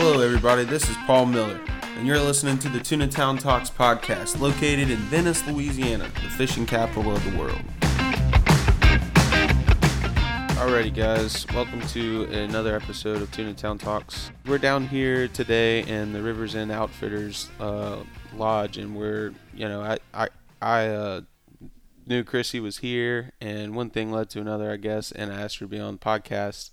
Hello, everybody. This is Paul Miller, and you're listening to the Tuna Town Talks podcast, located in Venice, Louisiana, the fishing capital of the world. Alrighty, guys, welcome to another episode of Tuna Town Talks. We're down here today in the Rivers End Outfitters uh, Lodge, and we're, you know, I, I, I uh, knew Chrissy was here, and one thing led to another, I guess, and I asked her to be on the podcast.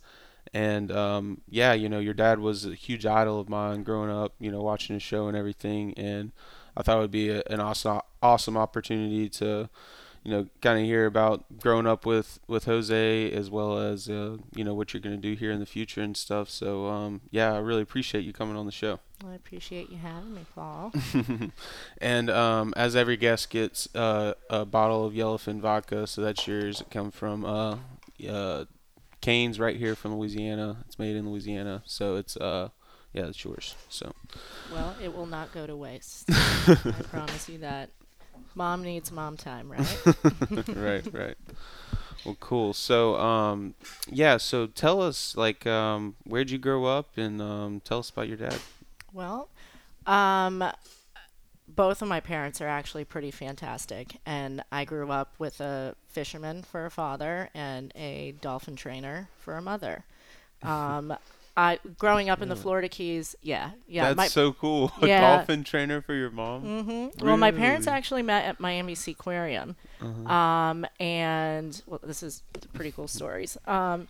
And um, yeah, you know, your dad was a huge idol of mine growing up, you know, watching his show and everything, and I thought it would be a, an awesome, awesome opportunity to you know, kind of hear about growing up with with Jose as well as uh, you know what you're going to do here in the future and stuff. So um, yeah, I really appreciate you coming on the show. I appreciate you having me, Paul. and um, as every guest gets uh, a bottle of Yellowfin vodka, so that's yours. It comes from uh, uh, Cane's right here from Louisiana. It's made in Louisiana, so it's uh, yeah, it's yours. So. Well, it will not go to waste. I promise you that. Mom needs mom time, right? right, right. Well, cool. So, um, yeah. So, tell us, like, um, where'd you grow up, and um, tell us about your dad. Well, um, both of my parents are actually pretty fantastic, and I grew up with a fisherman for a father and a dolphin trainer for a mother. Um, I growing up in the Florida Keys, yeah, yeah. That's my, so cool. A dolphin trainer for your mom. Mm-hmm. Well, my parents actually met at Miami Seaquarium, Uh-huh. um, and well, this is pretty cool stories. Um,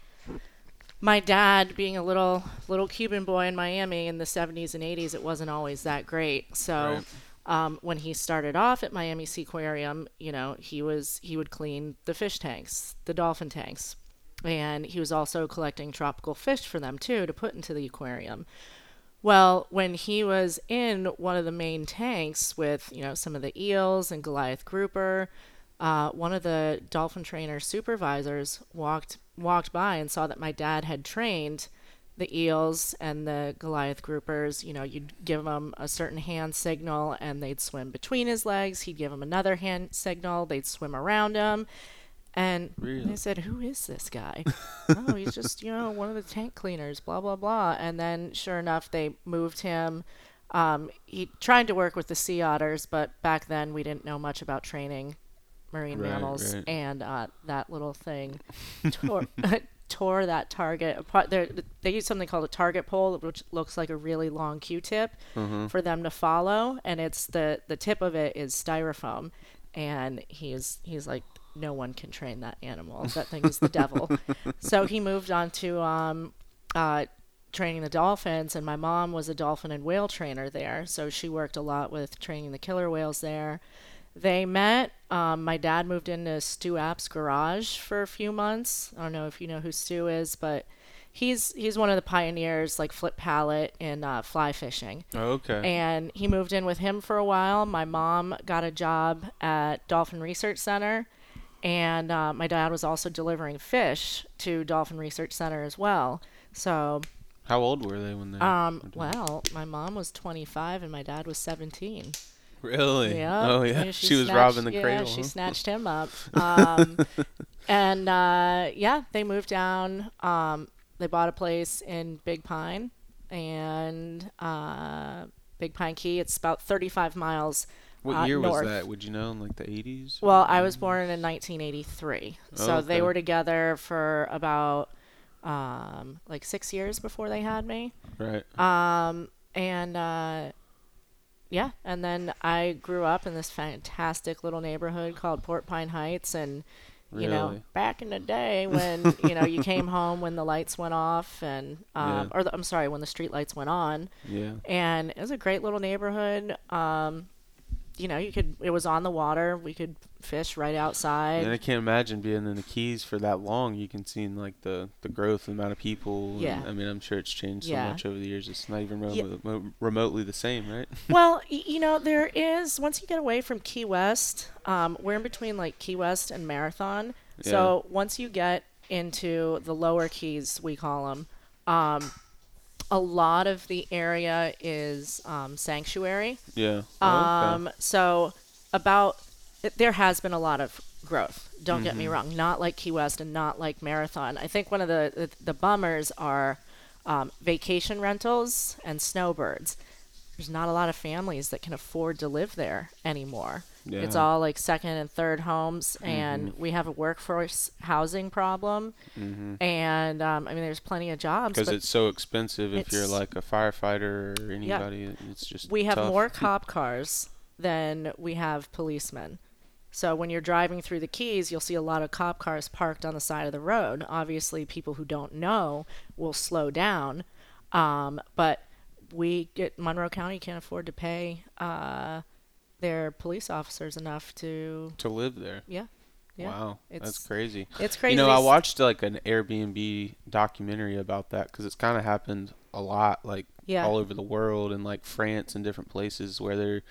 my dad, being a little little Cuban boy in Miami in the 70s and 80s, it wasn't always that great. So. Right. Um, when he started off at Miami Seaquarium, you know, he was he would clean the fish tanks, the dolphin tanks, and he was also collecting tropical fish for them too to put into the aquarium. Well, when he was in one of the main tanks with, you know, some of the eels and Goliath grouper, uh, one of the dolphin trainer supervisors walked walked by and saw that my dad had trained the eels and the Goliath groupers. You know, you'd give them a certain hand signal and they'd swim between his legs. He'd give them another hand signal. They'd swim around him. And Really? they said, "Who is this guy?" oh, he's just you know one of the tank cleaners. Blah blah blah. And then, sure enough, they moved him. Um, he tried to work with the sea otters, but back then we didn't know much about training marine Right, mammals, right. and uh, that little thing tore, tore that target apart. They're, they use something called a target pole, which looks like a really long Q-tip Mm-hmm. for them to follow, and it's the the tip of it is styrofoam, and he's he's like. No one can train that animal. That thing is the devil. So he moved on to um, uh, training the dolphins, and my mom was a dolphin and whale trainer there, so she worked a lot with training the killer whales there. They met. Um, my dad moved into Stu Apte's garage for a few months. I don't know if you know who Stu is, but he's he's one of the pioneers, like Flip Pallot in uh, fly fishing. Oh, okay. And he moved in with him for a while. My mom got a job at Dolphin Research Center, and uh, my dad was also delivering fish to Dolphin Research Center as well. So, How old were they when they? um, well, my mom was 25 and my dad was 17. Really? Yeah. Oh yeah. and She, was robbing the yeah, cradle. she huh? snatched him up. Um, and uh, yeah, they moved down. Um, they bought a place in Big Pine and uh, Big Pine Key. It's about 35 miles. What uh, year north. was that? Would you know? In like the 80s? Well, I was born in 1983, so Oh, they were together for about um, like six years before they had me. Right. Um, and uh, yeah, and then I grew up in this fantastic little neighborhood called Port Pine Heights, and you know, back in the day when you know you came home when the lights went off, and um, Yeah. or the, I'm sorry, when the street lights went on, Yeah. and it was a great little neighborhood. Um, you know, you could it was on the water. We could fish right outside. And I can't imagine being in the Keys for that long. You can see like the the growth, the amount of people. and, Yeah. I mean, I'm sure it's changed so Yeah. much over the years. It's not even Yeah. remotely the same, right? well, you know, there is once you get away from Key West, um, we're in between like Key West and Marathon. Yeah. So once you get into the lower keys, we call them, um, a lot of the area is um, sanctuary. yeah. Oh, Um, so about there has been a lot of growth. Don't get me wrong, not like Key West and not like Marathon. I think one of the the, the bummers are Um, vacation rentals and snowbirds. There's not a lot of families that can afford to live there anymore. It's all like second and third homes, and we have a workforce housing problem. And um, I mean, there's plenty of jobs, because it's so expensive if you're like a firefighter or anybody it's just we have tough. more cop cars than we have policemen. So when you're driving through the Keys, you'll see a lot of cop cars parked on the side of the road. Obviously, people who don't know will slow down, um, but we get Monroe County can't afford to pay uh, their police officers enough to to live there yeah. Yeah. wow that's It's- crazy It's crazy. you know i watched like an airbnb documentary about that because it's kind of happened a lot like Yeah. all over the world and like france and different places where there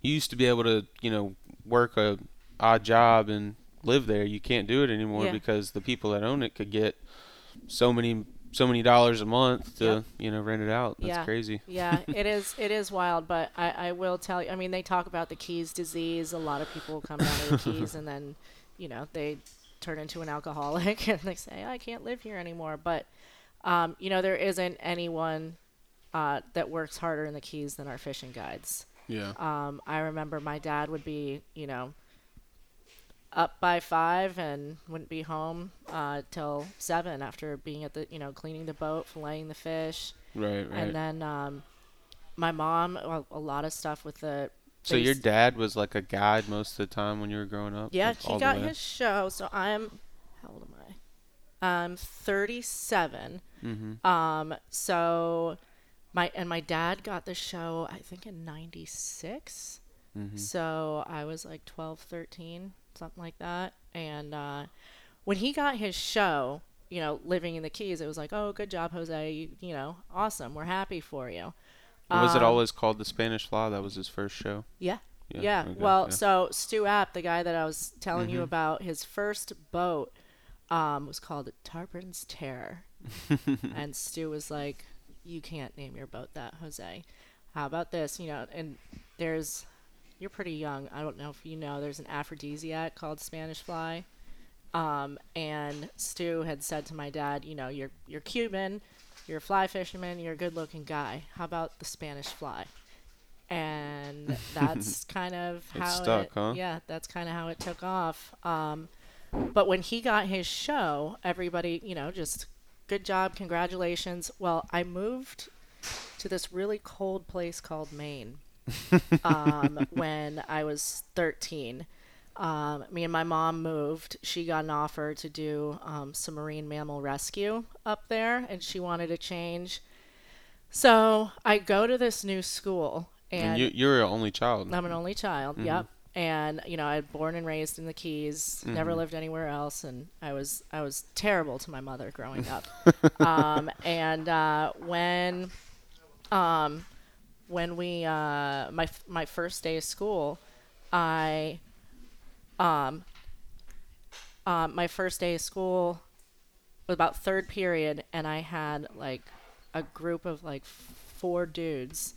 you used to be able to you know work a odd job and live there you can't do it anymore Yeah. because the people that own it could get so many so many dollars a month to Yep. you know rent it out that's Yeah. crazy yeah, it is. It is wild, but I, I will tell you. I mean, they talk about the Keys disease. A lot of people come down to the Keys, and then, you know, they turn into an alcoholic, and they say, "I can't live here anymore." But, um, you know, there isn't anyone uh, that works harder in the Keys than our fishing guides. yeah Um, I remember my dad would be, you know, up by five and wouldn't be home uh, till seven after being at the, you know, cleaning the boat, filleting the fish. right right And then um, my mom, a, a lot of stuff with the. so your dad was like a guide most of the time when you were growing up Yeah, he got his show. So I'm. How old am I? I'm 37. mm-hmm. Um, so my and my dad got the show I think in 96. Mm-hmm. So I was like 12, 13, something like that. And uh, when he got his show, you know, living in the Keys, it was like, "Oh, good job, Jose. You, you know, awesome. We're happy for you." was it Um, always called the spanish fly that was his first show Yeah. Yeah, Yeah. okay, well, yeah. so Stu Apte, the guy that I was telling you Mhm. about, his first boat um, was called Tarpon's Terror. and Stu was like, You can't name your boat that, Jose. How about this? You know, and there's, you're pretty young. I don't know if you know, there's an aphrodisiac called Spanish Fly. Um, and Stu had said to my dad, You know, you're, you're Cuban, you're a fly fisherman, you're a good looking guy. How about the Spanish Fly? and that's kind of It how stuck, it, huh? yeah that's kind of how it took off um, but when he got his show everybody you know just good job congratulations well i moved to this really cold place called maine um, when i was 13 um, me and my mom moved she got an offer to do um, some marine mammal rescue up there and she wanted to change so i go to this new school and, and you you're an only child I'm an only child. Yep. And you know, I was born and raised in the Keys. Never lived anywhere else, and I was I was terrible to my mother growing up. um, and uh, when um, when we uh, my my first day of school, I um, um, my first day of school was about third period, and I had like a group of like four dudes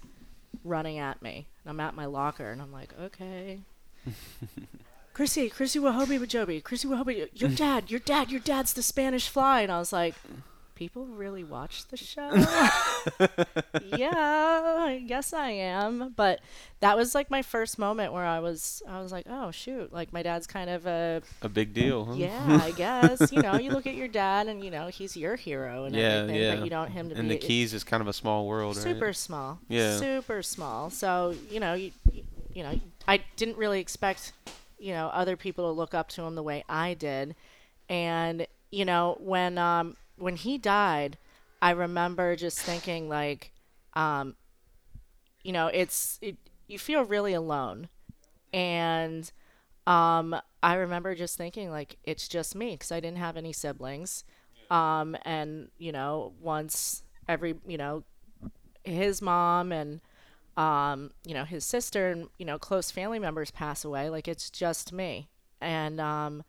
running at me. And I'm at my locker, and I'm like, okay. Chrissy, Chrissy Wahobi Wajobi, Chrissy Wahobi, your dad, your dad, your dad's the Spanish fly. And I was like, people really watch the show? yeah, I guess I am. But that was like my first moment where I was, I was like, oh shoot, like my dad's kind of a, a big deal huh? yeah, I guess. You know, you look at your dad, and you know he's your hero and Yeah, everything, yeah. but you don't want him to be. and be the keys is kind of a small world super right small. Yeah. Super small. So, you know, you, you know, I didn't really expect, you know, other people to look up to him the way I did. And, you know, when um when he died, I remember just thinking like um you know, it's it, you feel really alone. And um I remember just thinking like it's just me cuz I didn't have any siblings. Um and, you know, once every, you know, his mom and um, you know, his sister and, you know, close family members pass away, like it's just me. And um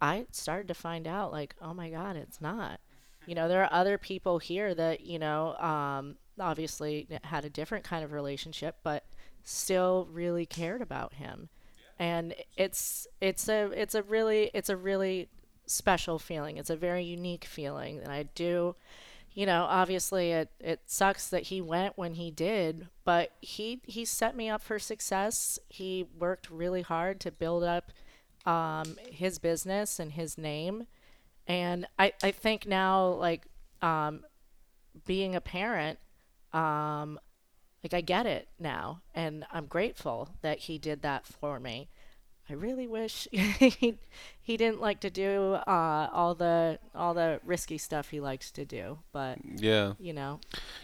I started to find out like, oh my god, it's not. You know, there are other people here that, you know, um obviously had a different kind of relationship but still really cared about him. And it's it's a it's a really it's a really special feeling. It's a very unique feeling and I do you know, obviously it, it sucks that he went when he did, but he he set me up for success. He worked really hard to build up um, his business and his name. And I, I think now, like, um, being a parent, um, like, I get it now. And I'm grateful that he did that for me. I really wish he he didn't like to do uh, all the all the risky stuff he likes to do, but Yeah. you know,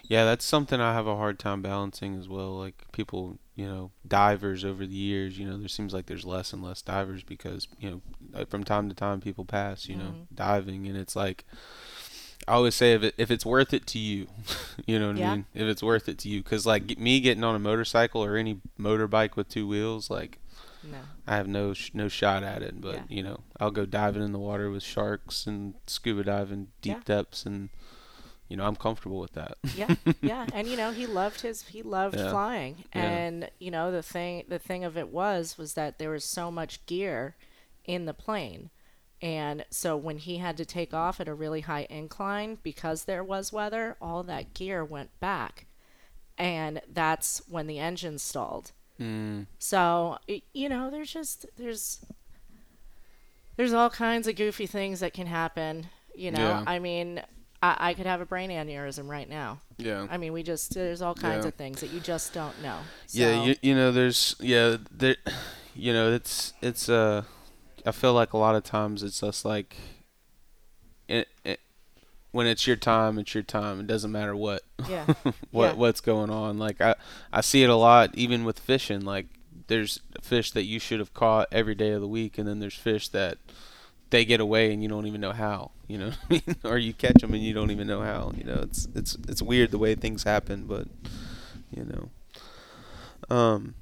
Yeah, that's something I have a hard time balancing as well. Like people, you know, divers over the years, you know, there seems like there's less and less divers because, you know, from time to time people pass, you know, Mhm. diving and it's like I always say if it, if it's worth it to you, you know what Yeah. I mean? If it's worth it to you cuz like me getting on a motorcycle or any motorbike with two wheels, like no, I have no sh- no shot at it, but Yeah. you know, I'll go diving in the water with sharks and scuba diving deep Yeah. depths and you know, I'm comfortable with that. yeah, yeah, and you know he loved his he loved Yeah. flying, and you know the thing the thing of it was was that there was so much gear in the plane, and so when he had to take off at a really high incline because there was weather, all that gear went back, and that's when the engine stalled. Mm. So you know, there's just there's there's all kinds of goofy things that can happen. You know, Yeah. I mean, I, I could have a brain aneurysm right now. Yeah. I mean, we just there's all kinds Yeah. of things that you just don't know. Yeah, you, you know, there's yeah, there, you know, it's it's uh, I feel like a lot of times it's just like, it, it when it's your time, it's your time. It doesn't matter what yeah, what Yeah. what's going on. Like I I see it a lot, even with fishing. Like there's fish that you should have caught every day of the week, and then there's fish that they get away and you don't even know how. You know, I mean? or you catch them and you don't even know how. You know, it's it's it's weird the way things happen, but you know. Um.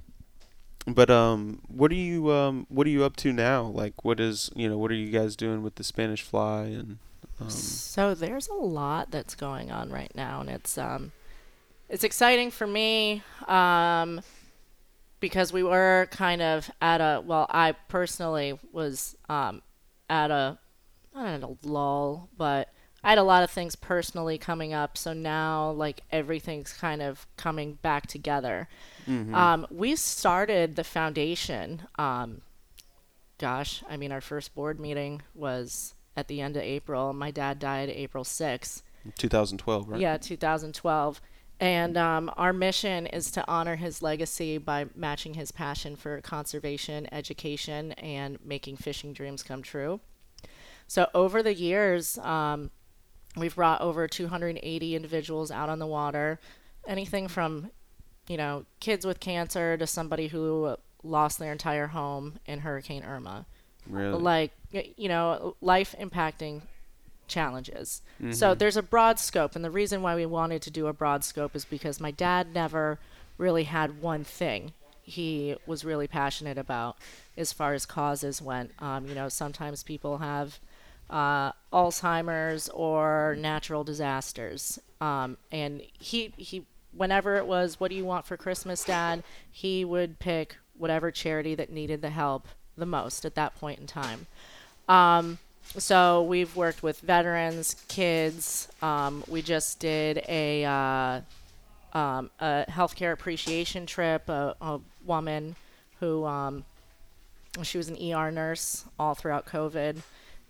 But um, what are you um, what are you up to now? Like, what is you know, what are you guys doing with the Spanish fly and um, So there's a lot that's going on right now, and it's um, it's exciting for me um, because we were kind of at a well, I personally was um, at a not at a lull, but I had a lot of things personally coming up. So now, like everything's kind of coming back together. mhm. Um, we started the foundation. Um, gosh, I mean, our first board meeting was at the end of April. My dad died April 6th. 2012, right? Yeah, 2012. And um, our mission is to honor his legacy by matching his passion for conservation, education, and making fishing dreams come true. So, over the years, um, we've brought over 280 individuals out on the water. Anything from, you know, kids with cancer to somebody who lost their entire home in Hurricane Irma Really? like you know life impacting challenges. Mm-hmm. so there's a broad scope and the reason why we wanted to do a broad scope is because my dad never really had one thing he was really passionate about as far as causes went. Um, you know sometimes people have uh, alzheimer's or natural disasters. Um, and he he whenever it was what do you want for christmas dad? he would pick whatever charity that needed the help the most at that point in time um, so we've worked with veterans, kids. Um, we just did a, uh, um, a healthcare appreciation trip. A, a woman who um, she was an ER nurse all throughout COVID,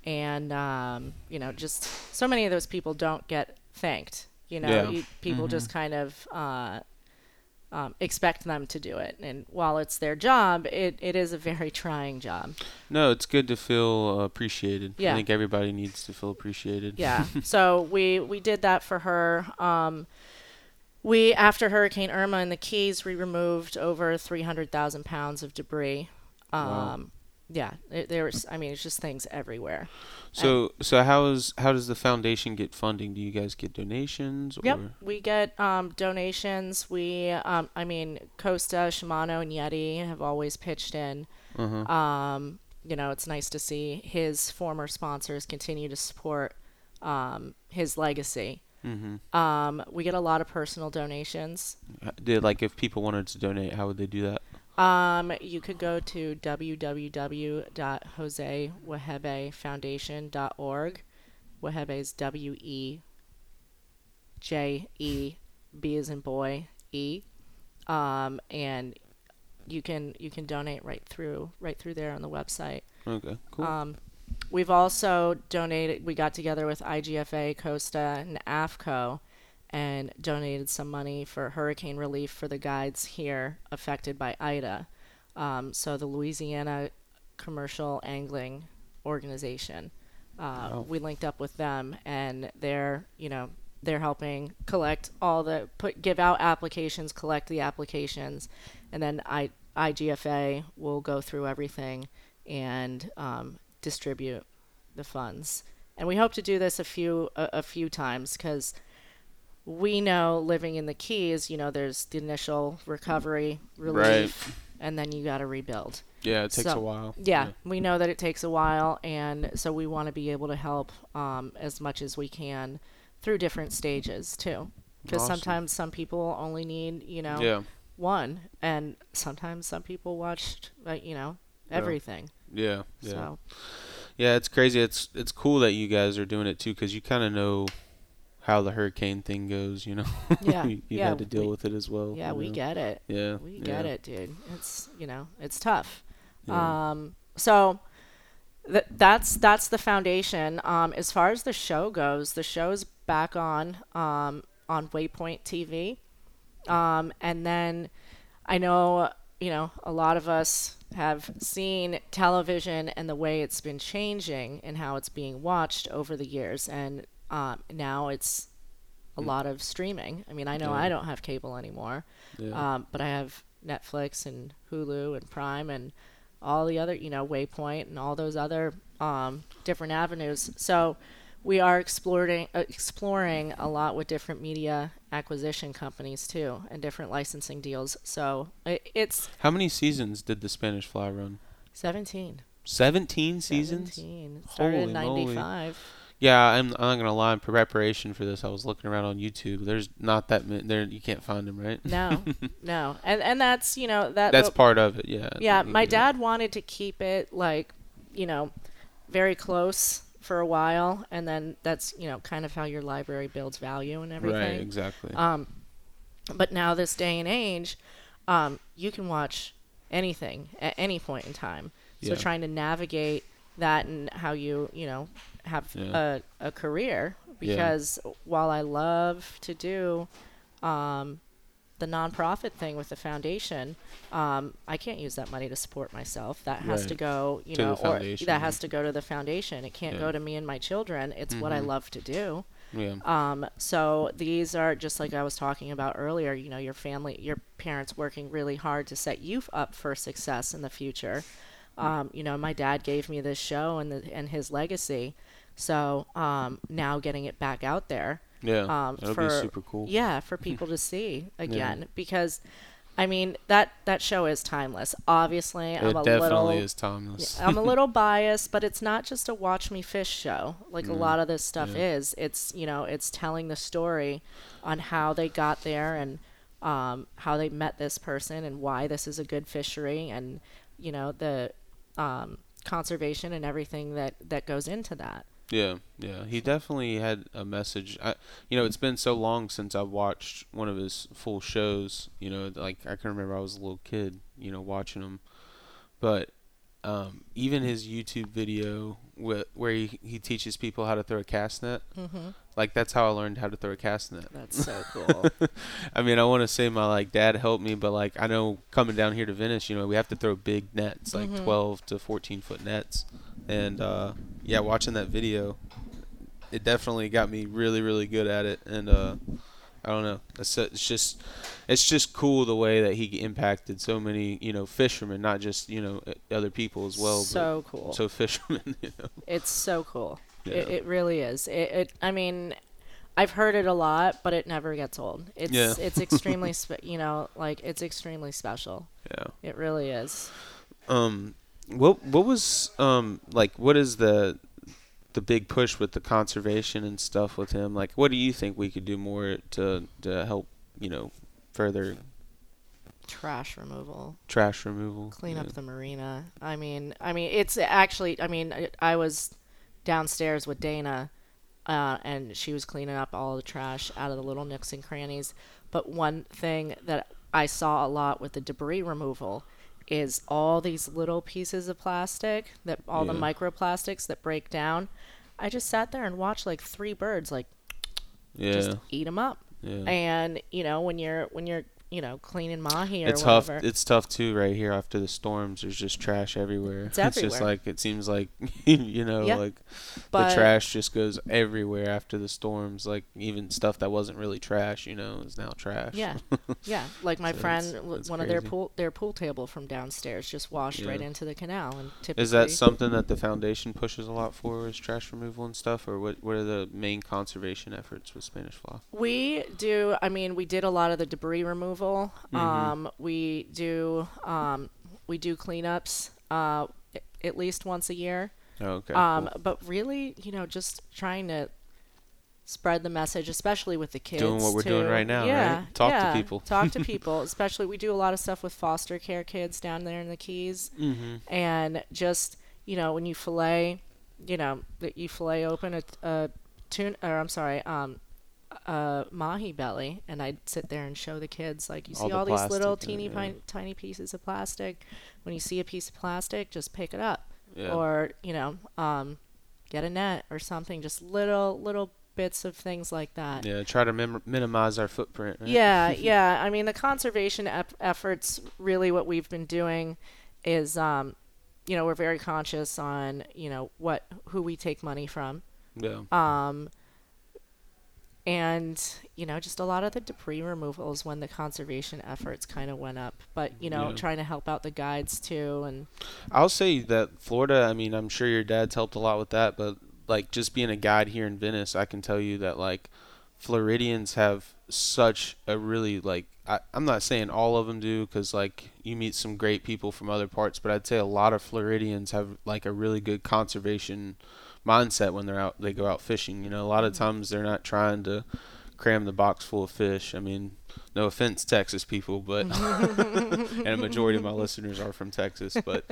and um, you know, just so many of those people don't get thanked. You know, Yeah. you, people Mhm. just kind of uh, um, expect them to do it, and while it's their job, it, it is a very trying job. No, it's good to feel appreciated. Yeah. I think everybody needs to feel appreciated. Yeah. so we we did that for her. Um, we after Hurricane Irma in the Keys, we removed over three hundred thousand pounds of debris. Um, Wow. Yeah, it, there was. I mean, it's just things everywhere. So, so how is how does the foundation get funding? Do you guys get donations? Or? Yep, we get um, donations. We, um, I mean, Costa, Shimano, and Yeti have always pitched in. Uh-huh. Um, you know, it's nice to see his former sponsors continue to support um, his legacy. Mm-hmm. Um, we get a lot of personal donations. Did like if people wanted to donate, how would they do that? Um, you could go to www.josewejebe.foundation.org. Wejebe is W E J E B as in boy E, um, and you can you can donate right through right through there on the website. Okay, cool. Um, we've also donated. We got together with IGFA, Costa, and AFCO, and donated some money for hurricane relief for the guides here affected by Ida. Um, so the Louisiana Commercial Angling Organization. Uh, Wow. We linked up with them, and they're you know they're helping collect all the put give out applications, collect the applications, and then I IGFA will go through everything and um, distribute the funds. And we hope to do this a few a, a few times because we know living in the Keys, you know, there's the initial recovery, relief, and then you got to rebuild. yeah, it takes so- a while. Yeah, we know that it takes a while, and so we want to be able to help um, as much as we can through different stages too. Because Awesome. sometimes some people only need, you know, Yeah, one, and sometimes some people watched, uh, you know, Yeah. everything. yeah, yeah. So Yeah, it's crazy. It's it's cool that you guys are doing it too, because you kind of know how the hurricane thing goes. You know, Yeah, you, yeah, had to deal we- with it as well. yeah, we know? get it. Yeah, We yeah, get it, dude. It's you know, it's tough. yeah. Um, so th- that's that's the foundation. Um, as far as the show goes, the show's back on um, on Waypoint TV, um, and then I know you know a lot of us have seen television and the way it's been changing and how it's being watched over the years, and um, now it's a lot of streaming. I mean, I know Yeah. I don't have cable anymore yeah. um, but I have Netflix and Hulu and Prime and all the other, you know, Waypoint and all those other um, different avenues. So we are exploring uh, exploring a lot with different media acquisition companies too, and different licensing deals. So it, it's How many seasons did the Spanish Fly run? 17. Seventeen seasons. 17. Started in Holy moly. 95. Yeah, I'm, I'm not gonna lie. In preparation for this, I was looking around on YouTube. There's not that many. There, you can't find them, right? No, no, and and that's you know that That's part of it. Yeah. Yeah, my know. dad wanted to keep it like, you know, very close for a while, and then that's you know kind of how your library builds value and everything. Right. Exactly. Um, but now this day and age, um, you can watch anything at any point in time. So Yeah. trying to navigate that and how you you know have Yeah. a, a career Yeah. because while I love to do um, the nonprofit thing with the foundation, um, I can't use that money to support myself. That has to go, you To the know, or foundation, that yeah. has to go to the foundation. It can't Yeah. go to me and my children. It's what I Mhm. love to do. yeah. Um, so these are just like I was talking about earlier. You know, your family, your parents working really hard to set you up for success in the future. Um, you know, my dad gave me this show and the, and his legacy. So um, now getting it back out there, Yeah. um, That'll for be super cool. yeah, for people to see again because. I mean that that show is timeless. Obviously, It I'm a definitely little is timeless. I'm a little biased, but it's not just a watch me fish show. Like a Mm, lot of this stuff yeah. is. It's you know, it's telling the story on how they got there and um, how they met this person and why this is a good fishery and you know the um, conservation and everything that that goes into that. Yeah, yeah. He definitely had a message. I, you know, it's been so long since I've watched one of his full shows. You know, like I can remember I was a little kid, you know, watching him. But um, even his YouTube video wh- where he, he teaches people how to throw a cast net, Mm-hmm. like that's how I learned how to throw a cast net. That's so cool. I mean, I want to say my like dad helped me, but like I know coming down here to Venice, you know, we have to throw big nets, like Mhm. 12 to 14 foot nets, and uh, yeah, watching that video, it definitely got me really, really good at it, and uh, I don't know, it's, it's just, it's just cool the way that he impacted so many, you know, fishermen, not just you know uh, other people as well, so cool. so fishermen, you know. It's so cool. It, it really is. It, it. I mean, I've heard it a lot, but it never gets old. It's Yeah. it's extremely spe- you know like it's extremely special. Yeah. It really is. Um, what what was um like what is the the big push with the conservation and stuff with him? Like, what do you think we could do more to to help you know further Trash removal, trash removal? clean yeah. up the marina. I mean, I mean, it's actually. I mean, I, I was downstairs with Dana uh, and she was cleaning up all the trash out of the little nooks and crannies. But one thing that I saw a lot with the debris removal is all these little pieces of plastic that all the microplastics that break down. I just sat there and watched like three birds like Yeah. just eat them up. yeah. And you know when you're when you're you know cleaning mahi or it's tough. whatever. It's tough too, right here after the storms. There's just trash everywhere. It's everywhere. it's just like it seems like you know, Yeah. like But- the trash just goes everywhere after the storms. Like even stuff that wasn't really trash, you know, is now trash. Yeah, yeah. Like my So friend, it's- one of their pool their pool table from downstairs just washed right into the canal, and typically Is that something that the foundation pushes a lot for? Is trash removal and stuff, or what? What are the main conservation efforts with Spanish fly? we do. I mean, we did a lot of the debris removal. Mm-hmm. Um, we do um, we do cleanups uh, at least once a year. Oh, okay. um, cool. but really, you know, just trying to spread the message, especially with the kids. Doing what we're doing right now, right? yeah, Talk to people. talk to people. Especially, we do a lot of stuff with foster care kids down there in the Keys, Mm-hmm. and just you know, when you fillet, you know, that you fillet open a, a tuna, or I'm sorry, um, a mahi belly, and I'd sit there and show the kids like you All see the all these little plastic teeny yeah. tiny pieces of plastic. When you see a piece of plastic, just pick it up Yeah. or you know um, get a net or something just little little bits of things like that yeah. Try to mim- minimize our footprint. Right? yeah yeah i mean the conservation ep- efforts really what we've been doing is um, you know we're very conscious on you know what who we take money from Yeah. um, and you know just a lot of the debris removals when the conservation efforts kind of went up but you know Yeah. trying to help out the guides too and I'll say that Florida. I mean, I'm sure your dad's helped a lot with that, but like just being a guide here in Venice, I can tell you that like Floridians have such a really like. I, I'm not saying all of them do, because like you meet some great people from other parts, but I'd say a lot of Floridians have like a really good conservation mindset when they're out. They go out fishing. You know, a lot of mm-hmm. times they're not trying to cram the box full of fish. I mean, no offense, Texas people, but and a majority of my listeners are from Texas, but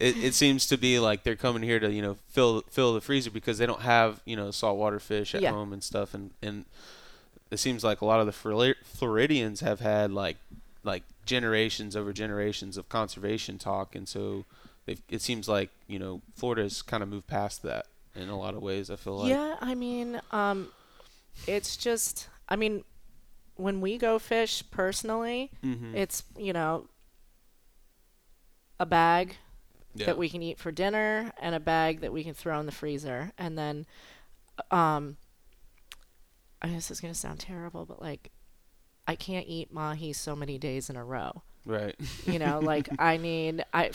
it, it seems to be like they're coming here to you know fill fill the freezer because they don't have you know saltwater fish at Yeah. home and stuff, and and it seems like a lot of the Floridians have had like like generations over generations of conservation talk, and so it seems like you know Florida's kind of moved past that in a lot of ways. I feel like Yeah, I mean, um, it's just, I mean, when we go fish personally, Mhm. it's, you know, a bag yeah. that we can eat for dinner and a bag that we can throw in the freezer. And then, um, I guess it's going to sound terrible, but like, I can't eat mahi so many days in a row. right. You know, like I need, I,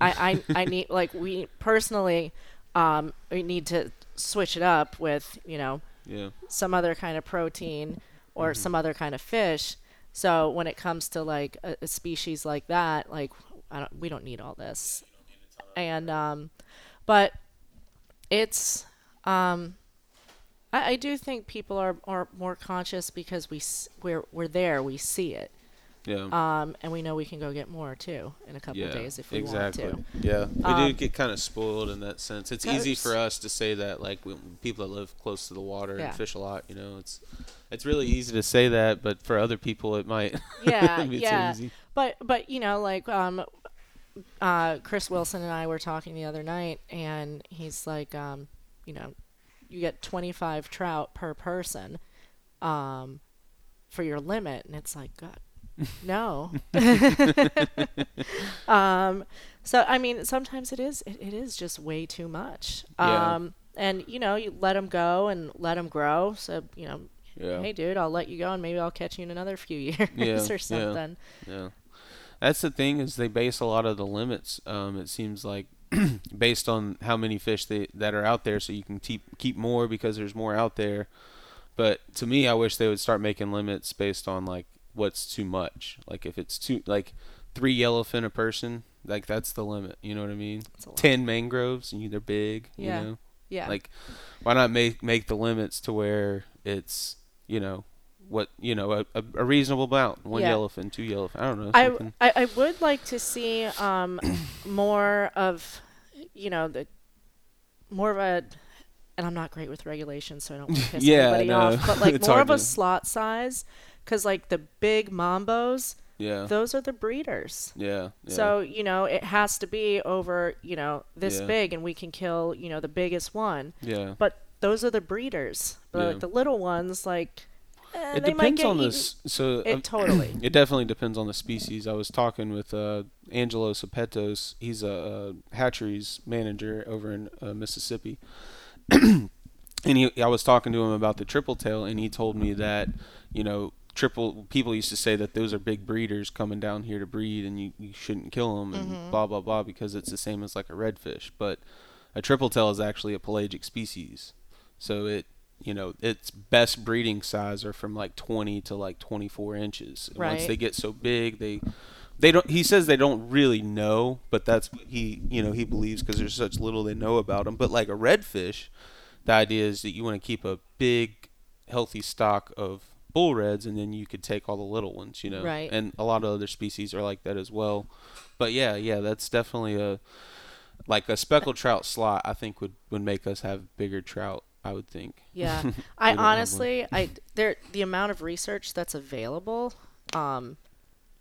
I, I, I need, like we personally, um, we need to switch it up with, you know, yeah. some other kind of protein or Mm-hmm. some other kind of fish. So when it comes to like a, a species like that, like I don't, we don't need all this. And um, but it's um, I, I do think people are, are more conscious because we we're we're there, we see it, Yeah. um, and we know we can go get more too in a couple yeah, of days if we exactly. want to. Yeah, we Um, do get kind of spoiled in that sense. It's easy for us to say that, like when people that live close to the water Yeah. and fish a lot. You know, it's it's really easy to say that, but for other people, it might Yeah, be yeah. too easy. But but you know, like um, uh, Chris Wilson and I were talking the other night, and he's like, um, you know, you get twenty five trout per person, um, for your limit, and it's like, God, no. um, so I mean, sometimes it is it, it is just way too much. Yeah. Um, and you know, you let them go and let them grow. So you know, Yeah, hey, dude, I'll let you go, and maybe I'll catch you in another few years Yeah, or yeah. something. yeah. That's the thing is they base a lot of the limits. Um, it seems like based on how many fish they, that are out there, so you can keep keep more because there's more out there. But to me, I wish they would start making limits based on like what's too much. Like if it's too like three yellowfin a person, like that's the limit. You know what I mean? It's a lot. Ten mangroves, and they're big. Yeah. You know, Yeah. like why not make make the limits to where it's you know what you know a, a, a reasonable amount. One Yeah. yellowfin, two yellowfin. I don't know. I, something. I, I would like to see um, more of, you know, the more of a and I'm not great with regulations, so I don't want to piss Yeah, anybody no, off. But like more of a slot size, because like the big mambos, Yeah. those are the breeders. yeah. Yeah. So you know it has to be over you know this Yeah. big, and we can kill you know the biggest one. yeah. But those are the breeders. But Yeah. like the little ones, like eh, it depends on this. So It um, totally. It definitely depends on the species. I was talking with uh, Angelo Cepetos. He's a, a hatcheries manager over in uh, Mississippi, and he, I was talking to him about the triple tail, and he told me that you know triple people used to say that those are big breeders coming down here to breed, and you, you shouldn't kill them, and Mm-hmm. blah blah blah because it's the same as like a redfish, but a triple tail is actually a pelagic species, so it you know its best breeding size are from like 20 to like 24 inches. And once they get so big they they don't he says they don't really know but that's what he you know he believes because there's such little they know about them but like a redfish the idea is that you want to keep a big healthy stock of bull reds and then you could take all the little ones you know Right. and a lot of other species are like that as well but yeah yeah that's definitely a like a speckled trout slot i think would would make us have bigger trout i would think Yeah, I don't have one. honestly, I there the amount of research that's available, um,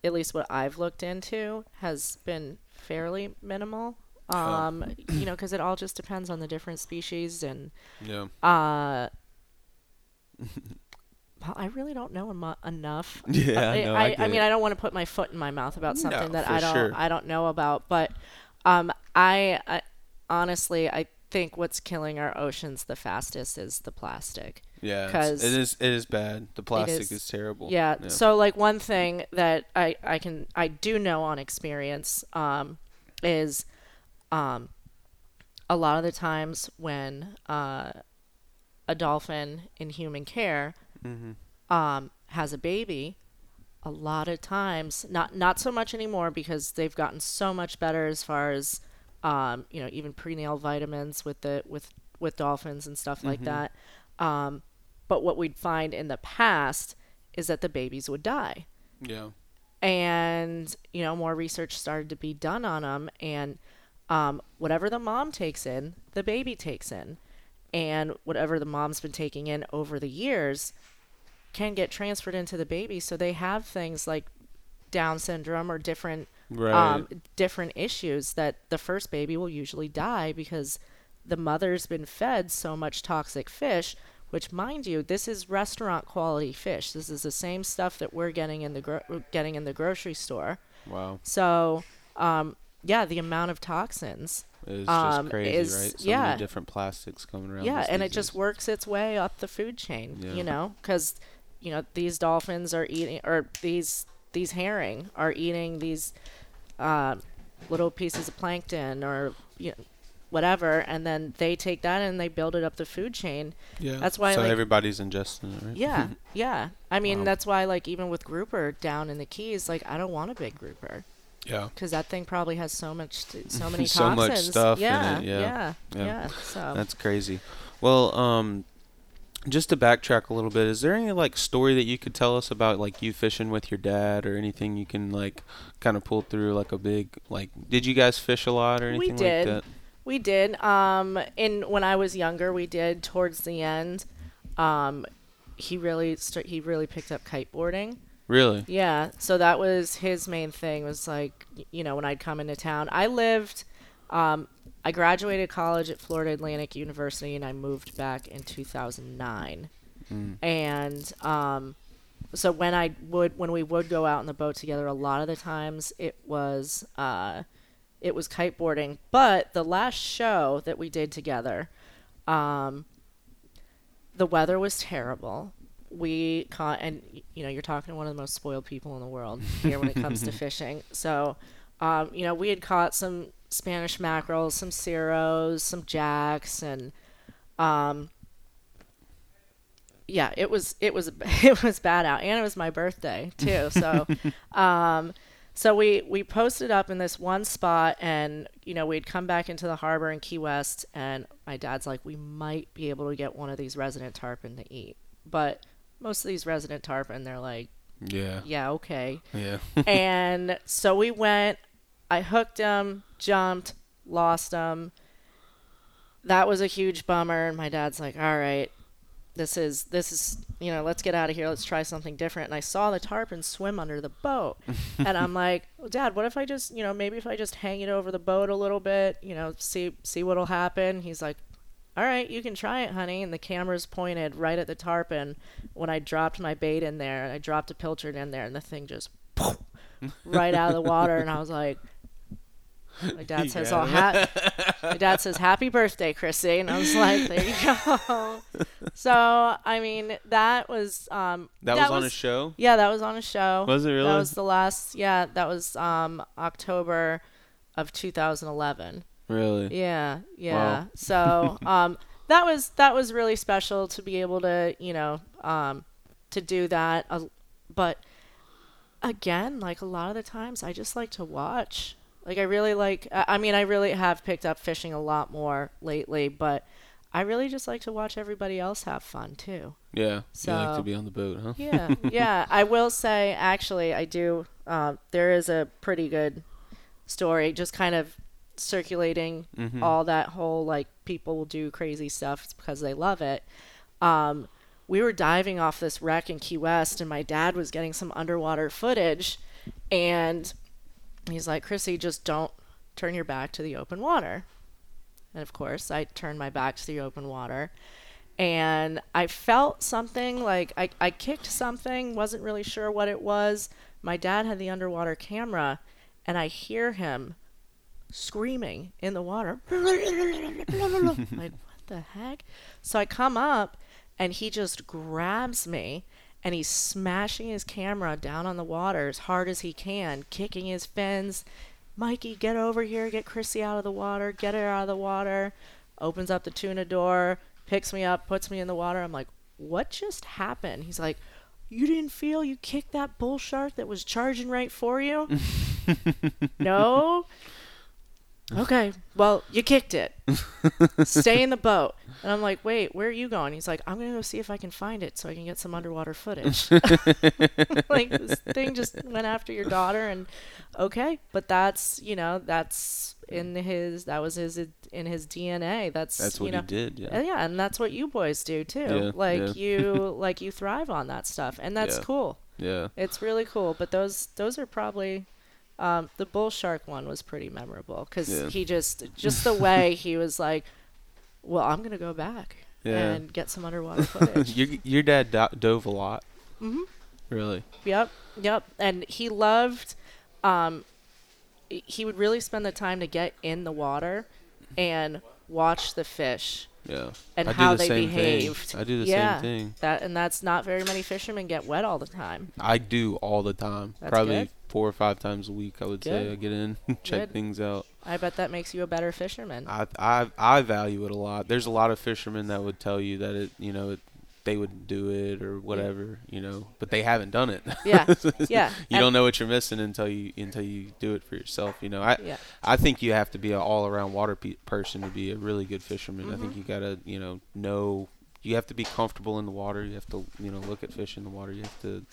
at least what I've looked into, has been fairly minimal. Oh. Um, you know, because it all just depends on the different species, and yeah uh, well, I really don't know enough. Yeah, I, no, I, I I, mean, it. I don't want to put my foot in my mouth about something No, that I don't sure. I don't know about, but um, I, I honestly I think what's killing our oceans the fastest is the plastic. Yeah, 'Cause it is. It is bad. The plastic is- is, terrible. Yeah, So like one thing that I I can I do know on experience um, is um, a lot of the times when uh, a dolphin in human care um, has a baby, a lot of times not not so much anymore because they've gotten so much better as far as um, you know even prenatal vitamins with the with with dolphins and stuff like that. Um, but what we'd find in the past is that the babies would die. Yeah, and you know more research started to be done on them and um, whatever the mom takes in the baby takes in. And whatever the mom's been taking in over the years can get transferred into the baby so they have things like down syndrome or different right. um, different issues that the first baby will usually die because the mother's been fed so much toxic fish which mind you this is restaurant quality fish this is the same stuff that we're getting in the gro- getting in the grocery store wow, so um, yeah the amount of toxins it's um, just crazy, is- right? So yeah. many different plastics coming around. yeah and it just works its way up the food chain Yeah. you know because you know these dolphins are eating or these these herring are eating these uh, little pieces of plankton or you know, whatever and then they take that and they build it up the food chain Yeah, that's why, So like- everybody's ingesting it, right? yeah yeah i mean Wow. that's why like even with grouper down in the keys like i don't want a big grouper yeah. because that thing probably has so much t- so many So much toxins stuff in yeah, it, yeah. yeah Yeah. yeah so That's crazy. Well, um, just to backtrack a little bit, is there any like story that you could tell us about like you fishing with your dad or anything you can like kind of pull through like a big like did you guys fish a lot or anything We did. like that? We did. Um, and when I was younger, we did. Towards the end, um, he really st- he really picked up kiteboarding. Really? Yeah, so that was his main thing. Was like you know when I'd come into town. I lived. Um, I graduated college at Florida Atlantic University, and I moved back in 2009. Mm. And um, so when I would when we would go out on the boat together, a lot of the times it was uh, it was kiteboarding. But the last show that we did together, um, the weather was terrible. We caught, and you know, you're talking to one of the most spoiled people in the world here when it comes to fishing. So, um, you know, we had caught some Spanish mackerel, some ceros, some jacks, and um, yeah, it was it was it was bad out, and it was my birthday too. So, um, so we we posted up in this one spot, and you know we'd come back into the harbor in Key West, and my dad's like, we might be able to get one of these resident tarpon to eat, but most of these resident tarpon, they're like, Yeah. yeah, okay. Yeah. and so we went. I hooked him, jumped, lost them. that was a huge bummer. And my dad's like, all right, this is this is you know let's get out of here let's try something different and i saw the tarpon swim under the boat and i'm like well, dad what if i just you know maybe if i just hang it over the boat a little bit you know see see what'll happen he's like all right you can try it honey and the camera's pointed right at the tarpon when i dropped my bait in there and i dropped a pilchard in there and the thing just poof, right out of the water and i was like my dad says, "Oh, ha- my dad says happy birthday, Chrissy," and I was like, "There you go." so, I mean, that was um, That, was on a show. yeah, that was on a show. Was it really? That was the last. Yeah, that was um October of 2011. Really? Yeah, yeah. Wow. So um, that was that was really special to be able to you know um, to do that. Uh, but again, like a lot of the times, I just like to watch. Like I really like. I mean, I really have picked up fishing a lot more lately, but I really just like to watch everybody else have fun too. Yeah. you like So- to be on the boat, huh? Yeah, yeah. I will say, actually, I do. Um, there is a pretty good story, just kind of circulating Mhm. all that whole like people will do crazy stuff it's because they love it. Um, we were diving off this wreck in Key West, and my dad was getting some underwater footage, and he's like, "Chrissy, just don't turn your back to the open water." And of course, I turned my back to the open water and I felt something like I, I kicked something, wasn't really sure what it was. My dad had the underwater camera, and I hear him screaming in the water. like, what the heck? So I come up, and he just grabs me, and he's smashing his camera down on the water as hard as he can, kicking his fins. Mikey, get over here, get Chrissy out of the water, get her out of the water. Opens up the tuna door, picks me up, puts me in the water. I'm like, what just happened? He's like, you didn't feel you kicked that bull shark that was charging right for you? no. Okay, well, you kicked it. Stay in the boat. And I'm like, wait, where are you going? He's like, I'm going to go see if I can find it so I can get some underwater footage. like, this thing just went after your daughter, and okay, but that's, you know, that's in his, that was his, in his DNA. That's, That's you what know, he did. Yeah. uh, yeah, and that's what you boys do too. Yeah, like yeah. you like you thrive on that stuff and that's Yeah. cool. Yeah. It's really cool, but those those are probably um, the bull shark one was pretty memorable cuz Yeah. he just just the way he was like, "Well, I'm going to go back Yeah. and get some underwater footage." your your dad do- dove a lot. Mhm. Really? Yep, yep. And he loved, um, he- he would really spend the time to get in the water and watch the fish Yeah. and I do how the they same thing. I do the yeah, same thing. That and that's not very many fishermen get wet all the time. I do all the time. That's Probably good. Four or five times a week. I would say I get in, check Good. things out. I bet that makes you a better fisherman. I I I value it a lot. There's a lot of fishermen that would tell you that it, you know, it, they would do it or whatever, you know, but they haven't done it. Yeah, yeah. you And- don't know what you're missing until you until you do it for yourself. You know, I Yeah. I think you have to be an all around water pe- person to be a really good fisherman. I Mm-hmm. think you gotta you know know you have to be comfortable in the water. You have to you know look at fish in the water. You have to.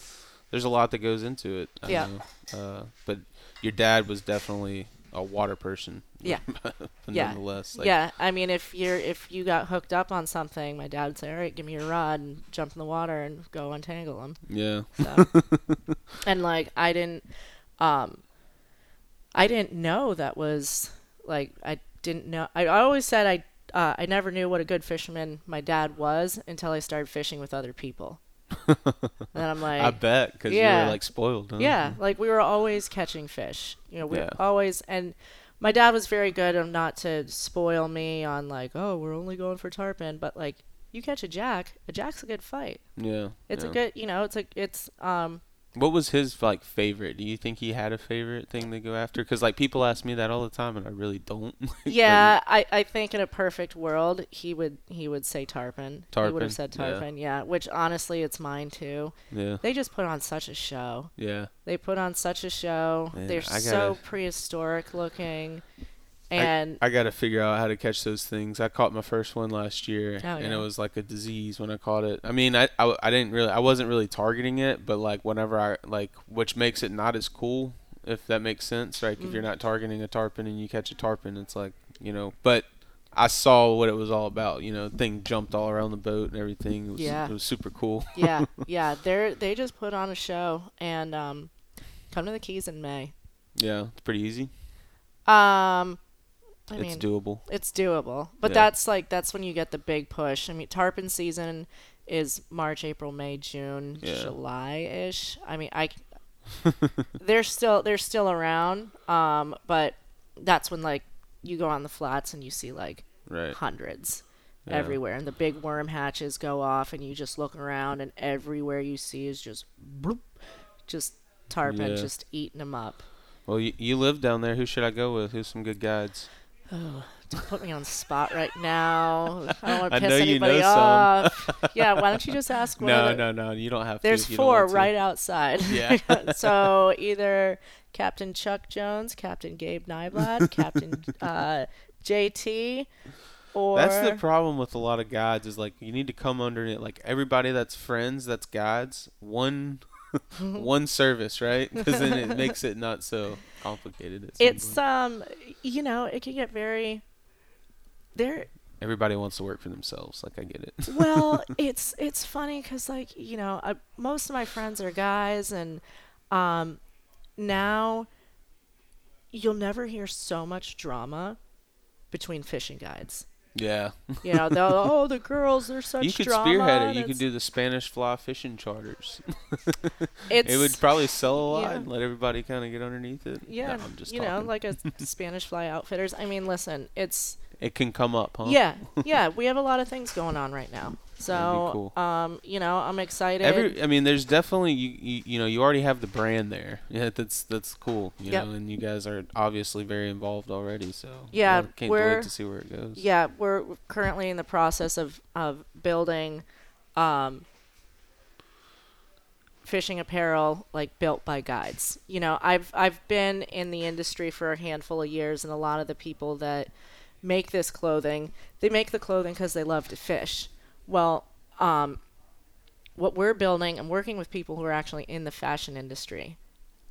There's a lot that goes into it. I Yeah. Know. Uh, but your dad was definitely a water person. Yeah. Yeah. Nonetheless. Like, yeah, I mean, if you're if you got hooked up on something, my dad would say, "All right, give me your rod and jump in the water and go untangle them." Yeah. So, and like I didn't, um, I didn't know that was like I didn't know. I, I always said I uh, I never knew what a good fisherman my dad was until I started fishing with other people. and I'm like, I bet because you yeah. were like spoiled. Huh? yeah, like we were always catching fish. You know, we Yeah. always and my dad was very good on not to spoil me on like, oh, we're only going for tarpon, but like you catch a jack, a jack's a good fight. Yeah. It's yeah. a good, you know, it's a it's um What was his like favorite? Do you think he had a favorite thing to go after? Because like people ask me that all the time, and I really don't. yeah, I, I think in a perfect world he would he would say tarpon. Tarpon. He would have said tarpon, yeah. Which honestly it's mine too. yeah. They just put on such a show. Yeah. They put on such a show. Man, They're so gotta- prehistoric looking. And I got to figure out how to catch those things. I caught my first one last year, Oh, and yeah. it was like a disease when I caught it. I mean, I, I I didn't really, I wasn't really targeting it, but like whenever I like, which makes it not as cool, if that makes sense. Like if Mm. you're not targeting a tarpon and you catch a tarpon, it's like you know, but I saw what it was all about. You know, thing jumped all around the boat and everything. It was, Yeah. it was super cool. yeah, yeah. They're they just put on a show and um, come to the Keys in May. Yeah, it's pretty easy. Um, I it's mean, doable. it's doable, but Yeah. that's like that's when you get the big push. I mean, tarpon season is March, April, May, June, Yeah. July ish. I mean, I they're still they're still around, um, but that's when like you go on the flats and you see like Right. hundreds Yeah. everywhere, and the big worm hatches go off, and you just look around, and everywhere you see is just bloop, just tarpon just eating them up. Well, you, you live down there. Who should I go with? Who's some good guides? Oh, don't put me on the spot right now. I don't want to know piss you anybody know some. off. yeah, why don't you just ask one No, no, no. You don't have to. There's you don't four right outside. Yeah. so either Captain Chuck Jones, Captain Gabe Nyblad, Captain uh, JT, or That's the problem with a lot of guides is like you need to come under it. Like everybody that's friends, that's guides. One, one service, right? Because then it makes it not so complicated. At some it's point. um, you know, it can get very. There, everybody wants to work for themselves. Like I get it. well, it's it's funny because like you know, I, most of my friends are guys, and um, now you'll never hear so much drama between fishing guides. Yeah. You know, oh the girls they're such you could drama. spearhead it. You could do the Spanish fly fishing charters. It's it would probably sell a lot yeah. and let everybody kind of get underneath it. yeah, No, I'm just you know, like a Spanish fly outfitters. I mean, listen, it's it can come up, huh? yeah, yeah. We have a lot of things going on right now, so cool. um, you know, I'm excited. Every, I mean, there's definitely you, you. You know, you already have the brand there. Yeah, that's that's cool. You Yep. know, and you guys are obviously very involved already. So Yeah, I can't we're- wait to see where it goes. Yeah, we're currently in the process of of building um, fishing apparel like built by guides. You know, I've I've been in the industry for a handful of years, and a lot of the people that make this clothing, they make the clothing because they love to fish. Well, um, what we're building, I'm working with people who are actually in the fashion industry.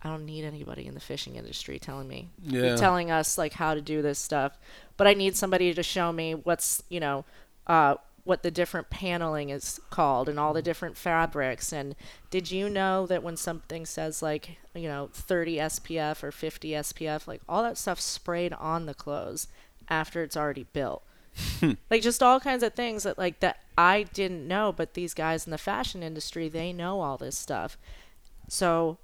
I don't need anybody in the fishing industry telling me Yeah. telling us like how to do this stuff but i need somebody to show me what's you know uh, what the different paneling is called and all the different fabrics and did you know that when something says like you know 30 spf or 50 spf like all that stuff's sprayed on the clothes after it's already built like just all kinds of things that like that i didn't know but these guys in the fashion industry they know all this stuff. So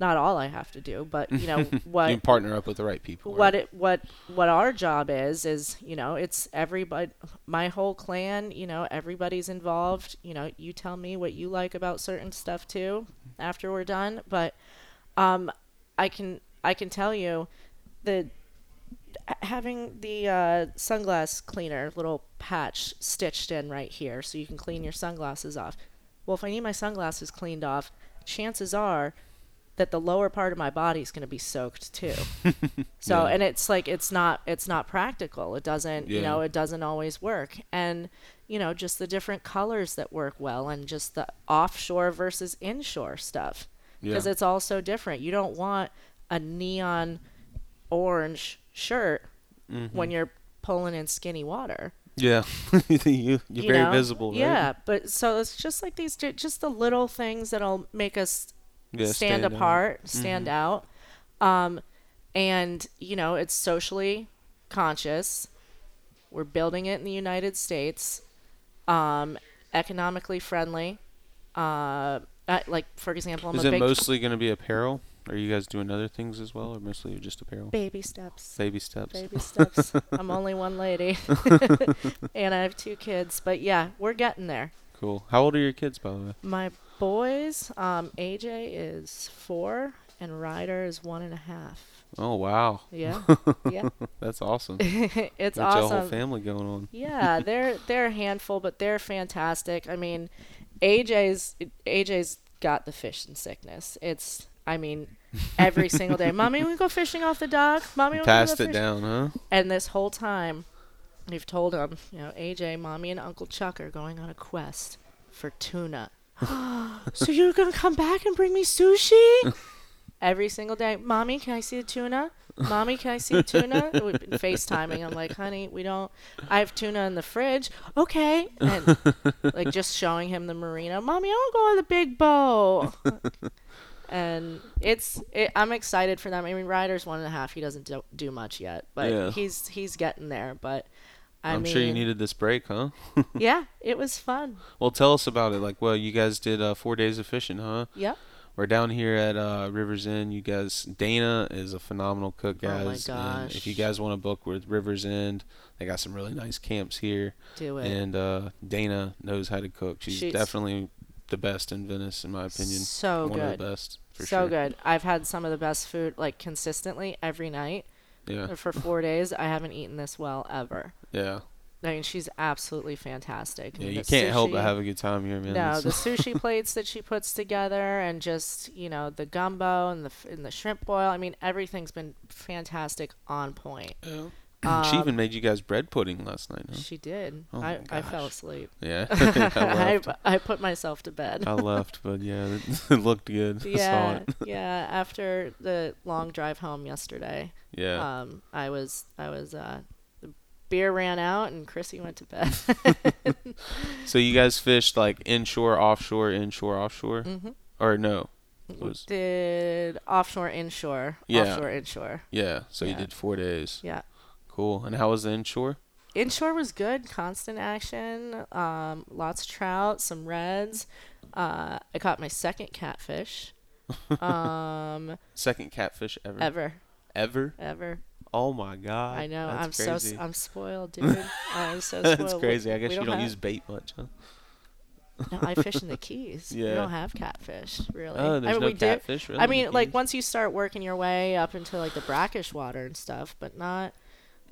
not all i have to do but you know what you partner up with the right people. what it what what our job is is you know it's everybody my whole clan you know everybody's involved. You know you tell me what you like about certain stuff too after we're done. But um i can i can tell you that having the uh, sunglass cleaner little patch stitched in right here so you can clean your sunglasses off well if i need my sunglasses cleaned off chances are that the lower part of my body is going to be soaked too. so, Yeah. and it's like it's not it's not practical. It doesn't, you know, it doesn't always work. And you know, just the different colors that work well and just the offshore versus inshore stuff because Yeah. it's all so different. You don't want a neon orange shirt Mm-hmm. when you're pulling in skinny water. Yeah, you, you're you very know? visible, right? Yeah, but so it's just like these, just the little things that'll make us Yeah, stand, out. apart, stand out. Um, and you know, it's socially conscious. We're building it in the United States, um, economically friendly. Uh, uh, like for example, I'm Is it mostly going to be apparel? Are you guys doing other things as well, or mostly just apparel? baby steps. Baby steps. Baby steps. I'm only one lady, and I have two kids. But yeah, we're getting there. Cool. How old are your kids, by the way? My boys, um, AJ is four, and Ryder is one and a half. Oh wow, Yeah, yeah. that's awesome. it's Got your whole awesome. family going on. Yeah, they're they're a handful, but they're fantastic. I mean, AJ's AJ's got the fishing sickness. It's I mean, every single day, mommy, we go fishing off the dock. Mommy, we go fishing. Passed it fishing." down, huh? And this whole time, we've told him, you know, AJ, mommy, and Uncle Chuck are going on a quest for tuna. so you're gonna come back and bring me sushi? every single day. Mommy, can I see the tuna? Mommy, can I see the tuna? We've been FaceTiming. I'm like, honey, we don't. I have tuna in the fridge. Okay, and like just showing him the marina. Mommy, I want to go on the big bow. and it's it, I'm excited for them. I mean, Ryder's one and a half. He doesn't do, do much yet, but Yeah. he's he's getting there. But I I'm mean, sure you needed this break, huh? yeah, it was fun. well, tell us about it. Like, well, you guys did uh, four days of fishing, huh? Yep. We're down here at uh, Rivers End. You guys, Dana is a phenomenal cook, guys. Oh my guys. And if you guys want to book with Rivers End, they got some really nice camps here. Do it. And uh, Dana knows how to cook. She's, She's- definitely the best in Venice, in my opinion. So One good. of the best, so sure. good. I've had some of the best food like consistently every night Yeah, for four days. I haven't eaten this well ever. yeah, I mean, she's absolutely fantastic. yeah. You can't help but have a good time here, man. No, the sushi plates that she puts together, and just you know the gumbo and the and the shrimp boil. I mean, everything's been fantastic, on point. Yeah. Um, she even made you guys bread pudding last night, huh? She did. Oh I, I fell asleep. Yeah, I I. I put myself to bed. I left, but yeah, it, it looked good. Yeah, yeah. After the long drive home yesterday, Yeah. um, I was I was uh, the beer ran out and Chrissy went to bed. so you guys fished like inshore, offshore, inshore, offshore, hmm or no? Was Did offshore, inshore, Yeah. offshore, inshore. yeah. So you did four days. Yeah. Cool. And how was the inshore? Inshore was good, constant action, um, lots of trout, some reds. Uh, I caught my second catfish. um, Second catfish ever. ever, Ever? ever. Oh my god. I know. I'm so crazy. s- I'm spoiled, dude. I'm so spoiled. That's crazy. I guess we you don't have- use bait much, huh? No, I fish in the Keys. We don't have catfish, really. Oh, I there's mean, no we do. catfish really. I mean, like once you start working your way up into like the brackish water and stuff, but not.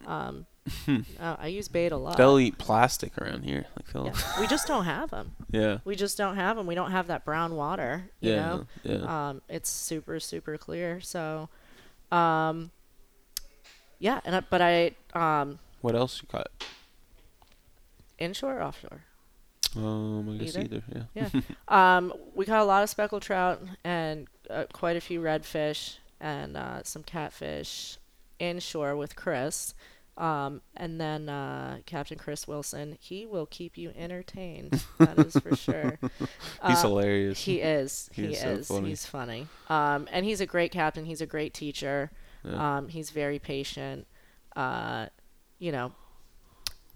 Um, uh, I use bait a lot. they'll eat plastic around here. Like they'll, Yeah. We just don't have them. yeah. We just don't have them. We don't have that brown water. You Yeah. know, Yeah. um, it's super super clear. So, um, yeah, and I, but I um what else you caught? inshore or offshore. Um, I guess Either. either. Yeah. Yeah. um, we caught a lot of speckled trout and uh, quite a few redfish and uh, some catfish inshore with Chris. Um, and then uh, Captain Chris Wilson, he will keep you entertained. that is for sure. He's Uh, hilarious. He is. He He, is so funny. He's funny. Um, and he's a great captain. He's a great teacher. Yeah. Um, he's very patient. Uh, you know,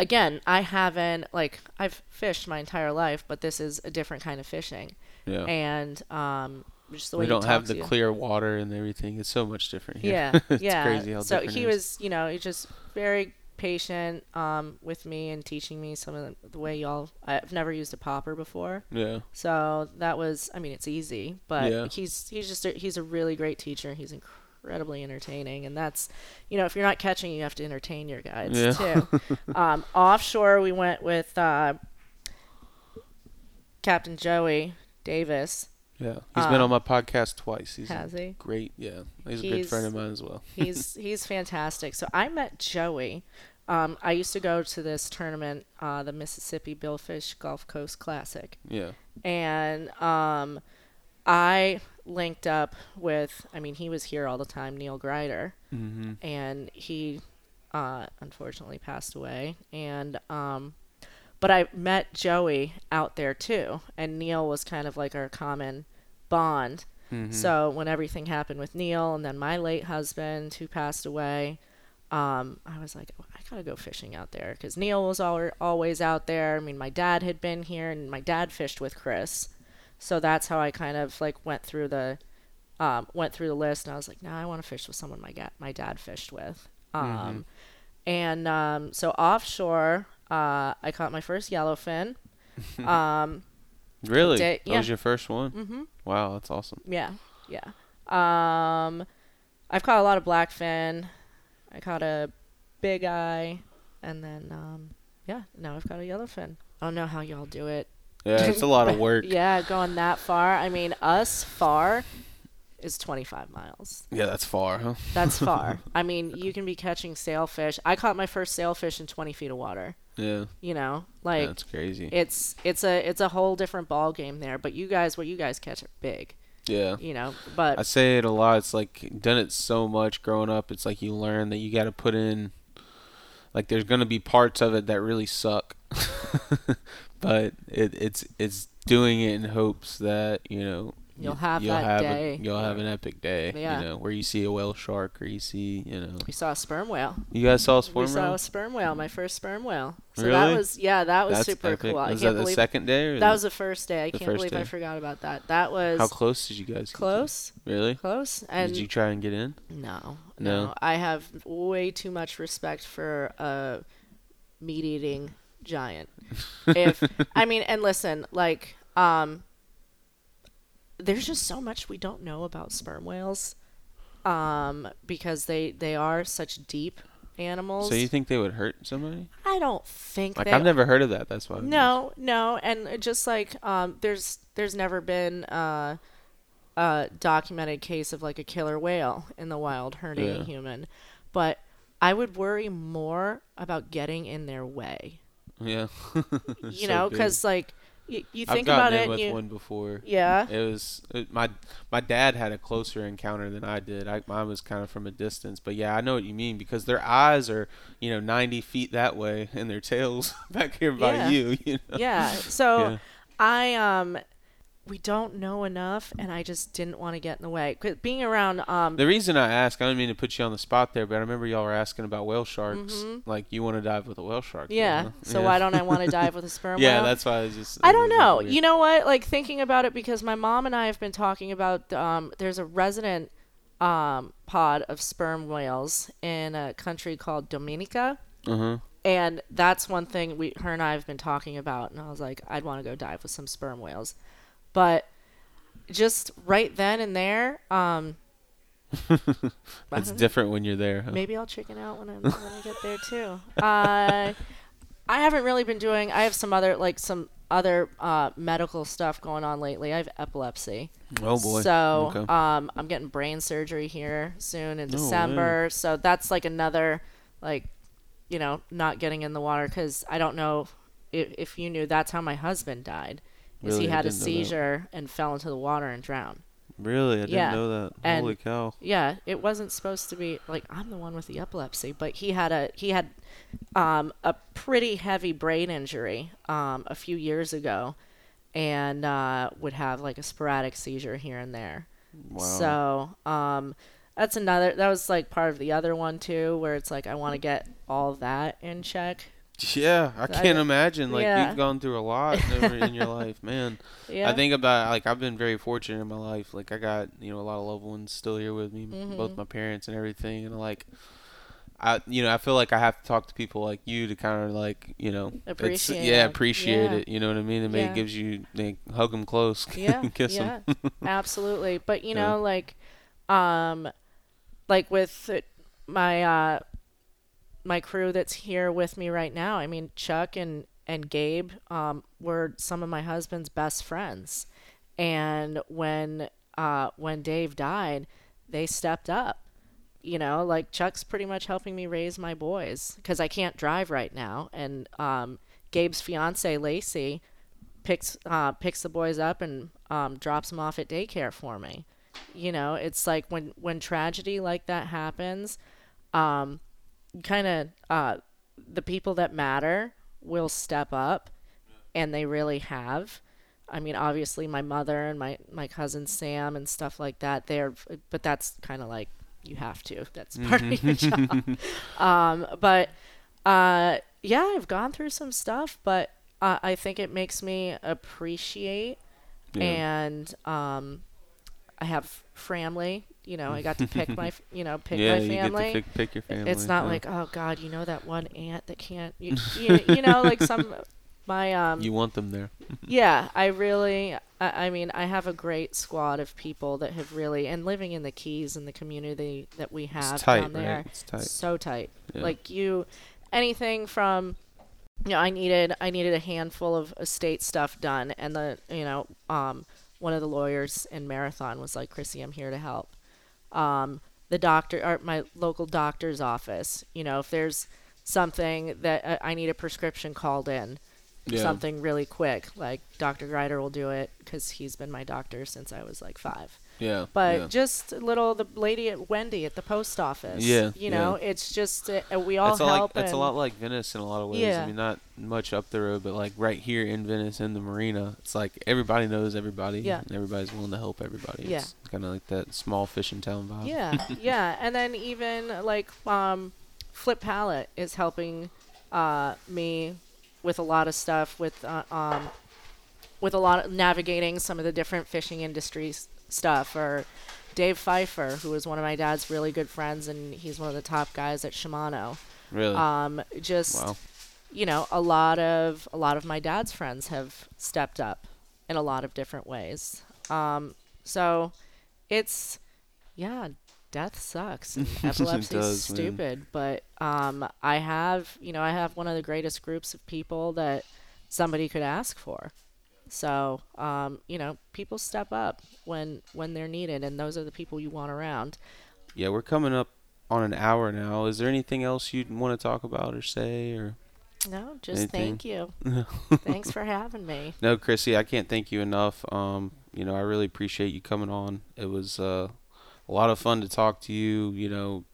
again, I haven't like I've fished my entire life, but this is a different kind of fishing, yeah. and um, just the we he don't have the clear water and everything. It's so much different here. Yeah, it's yeah. crazy how so he was, you know, he's just very patient um, with me and teaching me some of the, the way y'all. I've never used a popper before. Yeah. So that was, I mean, it's easy, but Yeah. he's he's just a, he's a really great teacher. He's incredibly entertaining, and that's, you know, if you're not catching, you have to entertain your guides Yeah. too. um, offshore, we went with uh, Captain Joey Davis. Yeah. He's been Uh, on my podcast twice. He's Has he? great. Yeah. He's a good friend of mine as well. He's he's fantastic. So I met Joey. Um, I used to go to this tournament, uh, the Mississippi Billfish Gulf Coast Classic. Yeah. and um, I linked up with. I mean, he was here all the time, Neil Greider, Mm-hmm. and he uh, unfortunately passed away. And um, but I met Joey out there too, and Neil was kind of like our common bond. Mm-hmm. So when everything happened with Neil, and then my late husband who passed away. Um, I was like, "Oh, I gotta go fishing out there because Neil was al- always out there. I mean, my dad had been here, and my dad fished with Chris, so that's how I kind of like went through the um, went through the list, and I was like, "Now I want to fish with someone my ga- my dad fished with." Um, And um, so offshore, uh, I caught my first yellowfin. um, Really? Did- That was your first one? hmm Wow, that's awesome. Yeah, yeah. Um, I've caught a lot of blackfin. I caught a big eye, and then um, yeah, now I've got a yellowfin. I don't know how y'all do it. Yeah, it's a lot of work. Yeah, going that far. I mean, us far is 25 miles. Yeah, that's far, huh? That's far. I mean, you can be catching sailfish. I caught my first sailfish in 20 feet of water. Yeah. You know, like that's crazy. it's it's a it's a whole different ball game there. But you guys, what you guys catch are big. Yeah. you know. But I say it a lot. It's like done it so much growing up. It's like you learn that you got to put in. Like there's gonna be parts of it that really suck, but it, it's it's doing it in hopes that you know You'll have you'll that have day. A, you'll have an epic day. Yeah. You know where you see a whale shark or you see you know. we saw a sperm whale. You guys saw a sperm we sperm saw a sperm whale, my first sperm whale. So Really? that was yeah, that was That's super epic. cool. I can't that the believe second day? Or that was the first day. I can't believe I forgot about that. That was How close did you guys? close, Really? close, and did you try and get in? no, No? no, I have way too much respect for a meat-eating giant. if I mean, and listen, like, um, there's just so much we don't know about sperm whales, um, because they they are such deep animals. So you think they would hurt somebody? I don't think Like they I've never heard of that. That's why. I'm No, no, and just like um, there's there's never been uh, a documented case of like a killer whale in the wild hurting Yeah. a human, but I would worry more about getting in their way. Yeah. You know, because like you, you think I've about gotten it, with you, one before. yeah, It was it, my my dad had a closer encounter than I did. I, mine was kind of from a distance, but yeah, I know what you mean because their eyes are you know ninety feet that way and their tails back here by Yeah. you. You know. yeah. So Yeah. I um. We don't know enough, and I just didn't want to get in the way. being around, um, The reason I ask, I don't mean to put you on the spot there, but I remember y'all were asking about whale sharks. Like you want to dive with a whale shark? Mm-hmm. yeah. huh? So yeah. why don't I want to dive with a sperm whale? Yeah, whale? that's why I was just. I don't know. weird. You know what? Like thinking about it because my mom and I have been talking about um, there's a resident um, pod of sperm whales in a country called Dominica. Uh-huh. And that's one thing we her and I have been talking about and I was like I'd want to go dive with some sperm whales. But just right then and there um It's different when you're there. Huh? Maybe I'll chicken out when, I'm, when I get there too. Uh, I haven't really been doing. I have some other like some other uh, medical stuff going on lately. I have epilepsy. Oh boy. So Okay. um, I'm getting brain surgery here soon in way. December. So that's like another like you know not getting in the water because I don't know if, if you knew that's how my husband died. Is Really? he had a didn't know that. seizure and fell into the water and drowned. Really, I didn't Yeah. know that. And- Holy cow! Yeah, it wasn't supposed to be like I'm the one with the epilepsy, but he had a he had um, a pretty heavy brain injury um, a few years ago, and uh, would have like a sporadic seizure here and there. Wow. So um, that's another. That was like part of the other one too, where it's like I want to get all that in check. Yeah, I can't imagine. Like yeah. you've gone through a lot over in your life, man. Yeah. I think about like I've been very fortunate in my life. Like I got you know a lot of loved ones still here with me, Mm-hmm. both my parents and everything, and like. I you know I feel like I have to talk to people like you to kind of like you know Appreciate yeah appreciate Yeah. it you know what I mean and Yeah. it gives you they hug them close yeah kiss yeah them absolutely but you Yeah. know like um like with uh, my uh my crew that's here with me right now i mean chuck and and gabe um were some of my husband's best friends. And when uh when dave died they stepped up. You know like chuck's pretty much helping me raise my boys because i can't drive right now. And um gabe's fiance lacey picks uh, picks the boys up and um, drops them off at daycare for me. You know, it's like when when tragedy like that happens, um, kind of uh, the people that matter will step up, and they really have. I mean, obviously, my mother and my my cousin Sam and stuff like that. They're, but that's kind of like you have to. That's part of your job. Um, but uh, yeah, I've gone through some stuff, but uh, I think it makes me appreciate Yeah. and um, I have family. You know, I got to pick my, you know, pick yeah my you get family. to pick, pick your family It's not yeah. like, oh God, you know that one aunt that can't, you, you, you know, like some my um you want them there yeah i really I, I mean i have a great squad of people that have really and living in the keys and the community that we have it's tight down there right it's tight so tight Yeah. like you anything from you know i needed i needed a handful of estate stuff done and the you know um one of the lawyers in marathon was like chrissy i'm here to help um the doctor or my local doctor's office you know if there's something that uh, i need a prescription called in Yeah. something really quick. Like Dr. Grider will do it because he's been my doctor since I was like five. Yeah. But yeah. just little the lady at Wendy at the post office. Yeah, you know, it's just uh, we all That's a, help. like, that's a lot like Venice in a lot of ways. Yeah. I mean, not much up the road, but like right here in Venice in the marina, it's like everybody knows everybody. Yeah. And everybody's willing to help everybody. Yeah. It's kind of like that small fishing town vibe. Yeah, yeah, and then even like um, Flip Pallot is helping uh, me with a lot of stuff with uh, um, with a lot of navigating some of the different fishing industries stuff. Or Dave Pfeiffer, who is one of my dad's really good friends, and he's one of the top guys at Shimano. Really. Um, just wow. you know, a lot of a lot of my dad's friends have stepped up in a lot of different ways. Um, so it's yeah, death sucks and It epilepsy's does, man. stupid, but um, I have you know I have one of the greatest groups of people that somebody could ask for. So um, you know, people step up when when they're needed, and those are the people you want around. Yeah, we're coming up on an hour now. Is there anything else you'd want to talk about or say or? No, just Anything? thank you. Thanks for having me. No, Chrissy, I can't thank you enough. Um, you know, I really appreciate you coming on. It was uh, a lot of fun to talk to you. You know,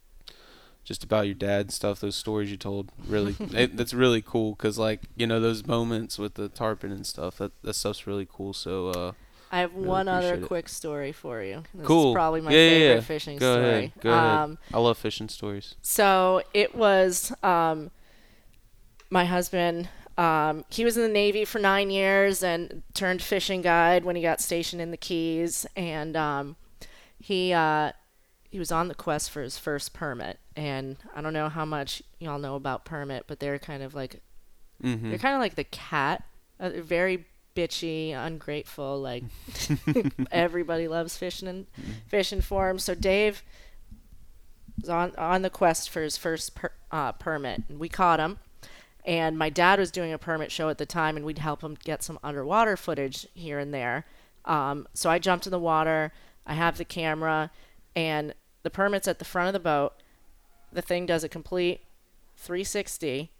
just about your dad and stuff. Those stories you told, really, it, that's really cool. Cause like you know those moments with the tarpon and stuff. That that stuff's really cool. So uh, I have Really one other it. quick story for you. This cool. is probably my yeah, yeah, favorite yeah. fishing Go story. ahead. Go um, ahead. I love fishing stories. So it was um, my husband. Um, he was in the Navy for nine years and turned fishing guide when he got stationed in the Keys. And um, he uh, he was on the quest for his first permit. And I don't know how much y'all know about permit, but they're kind of like Mm-hmm. they're kind of like the cat. Uh, very bitchy, ungrateful. Like everybody loves fishing and fishing for him. So Dave was on on the quest for his first per, uh, permit, and we caught him. And my dad was doing a permit show at the time, and we'd help him get some underwater footage here and there. Um, so I jumped in the water. I have the camera, and the permit's at the front of the boat. The thing does a complete 360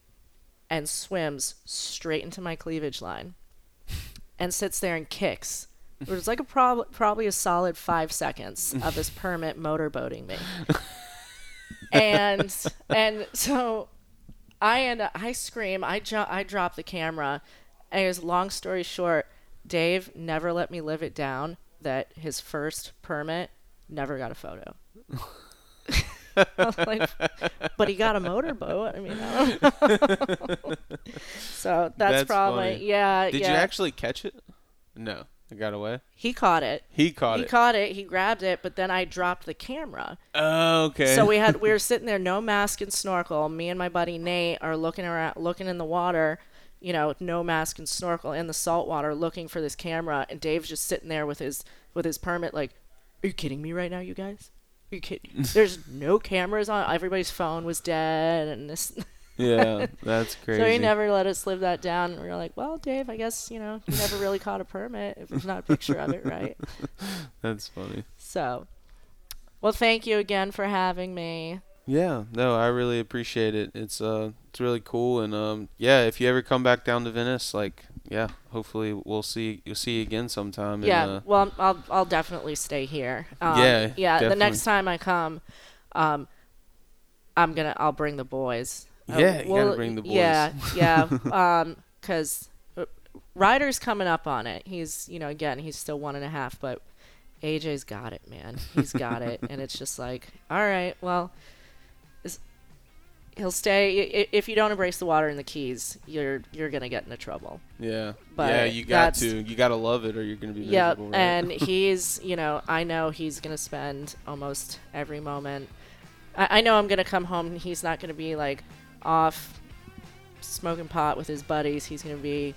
and swims straight into my cleavage line and sits there and kicks. It was like a prob- probably a solid five seconds of this permit motorboating me. and and so I end up, I scream, I ju- I drop the camera. And it was long story short, Dave never let me live it down that his first permit never got a photo. Like, but he got a motorboat. I mean, I so that's, That's probably funny. yeah. Did yeah. you actually catch it? No, it got away. He caught it. He caught he it. caught it. He grabbed it, but then I dropped the camera. oh, okay. So we had we were sitting there, no mask and snorkel. Me and my buddy Nate are looking around, looking in the water, you know, no mask and snorkel in the salt water, looking for this camera. And Dave's just sitting there with his with his permit, like, "Are you kidding me right now, you guys? Are you kidding? There's no cameras on. Everybody's phone was dead, and this." yeah, that's crazy. So he never let us live that down. And we were like, "Well, Dave, I guess you know you never really caught a permit if there's not a picture of it, right?" That's funny. So, well, thank you again for having me. Yeah, no, I really appreciate it. It's uh, it's really cool, and um, yeah, if you ever come back down to Venice, like, yeah, hopefully we'll see you'll see you again sometime. Yeah, And, uh, well, I'll I'll definitely stay here. Um, Yeah, yeah. The next time I come, um, I'm gonna I'll bring the boys. Uh, Yeah, you gotta bring the boys. Yeah, yeah. um, cause uh, Ryder's coming up on it. He's you know again he's still one and a half, but AJ's got it, man. He's got it, and it's just like, all right, well, he'll stay. If you don't embrace the water in the Keys, you're you're gonna get into trouble. yeah, but yeah, you got to, you got to love it, or you're gonna be Yeah, right? and he's, you know, I know he's gonna spend almost every moment. I, I know I'm gonna come home and he's not gonna be like off smoking pot with his buddies. He's gonna be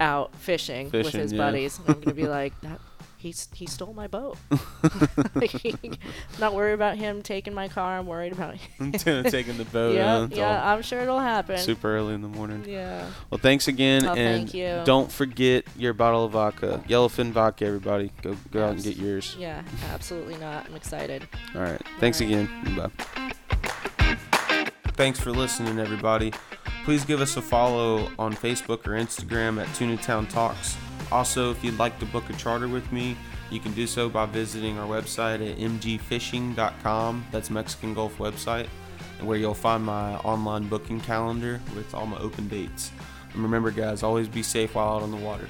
out fishing, with his yeah. buddies. And I'm gonna be like, that, he's he stole my boat. not worried about him taking my car. I'm worried about him. taking the boat. yeah, uh, yeah, yeah. I'm sure it'll happen. super early in the morning. Yeah. Well, thanks again, Oh, and thank you. don't forget your bottle of vodka, yellowfin vodka. Everybody, go go out and get yours. Yeah. Absolutely not. I'm excited. All right. Thanks right. again. Bye. Thanks for listening, everybody. Please give us a follow on Facebook or Instagram at Tuna Town Talks. Also, if you'd like to book a charter with me, you can do so by visiting our website at mgfishing.com. That's Mexican Gulf website, where you'll find my online booking calendar with all my open dates. And remember, guys, always be safe while out on the water.